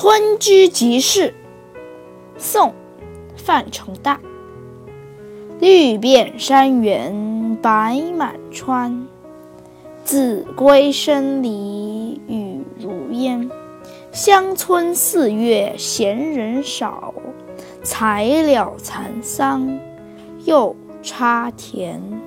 村居集市。宋范成大。绿遍山原白满川。子规声里雨如烟。乡村四月闲人少才了蚕桑又插田。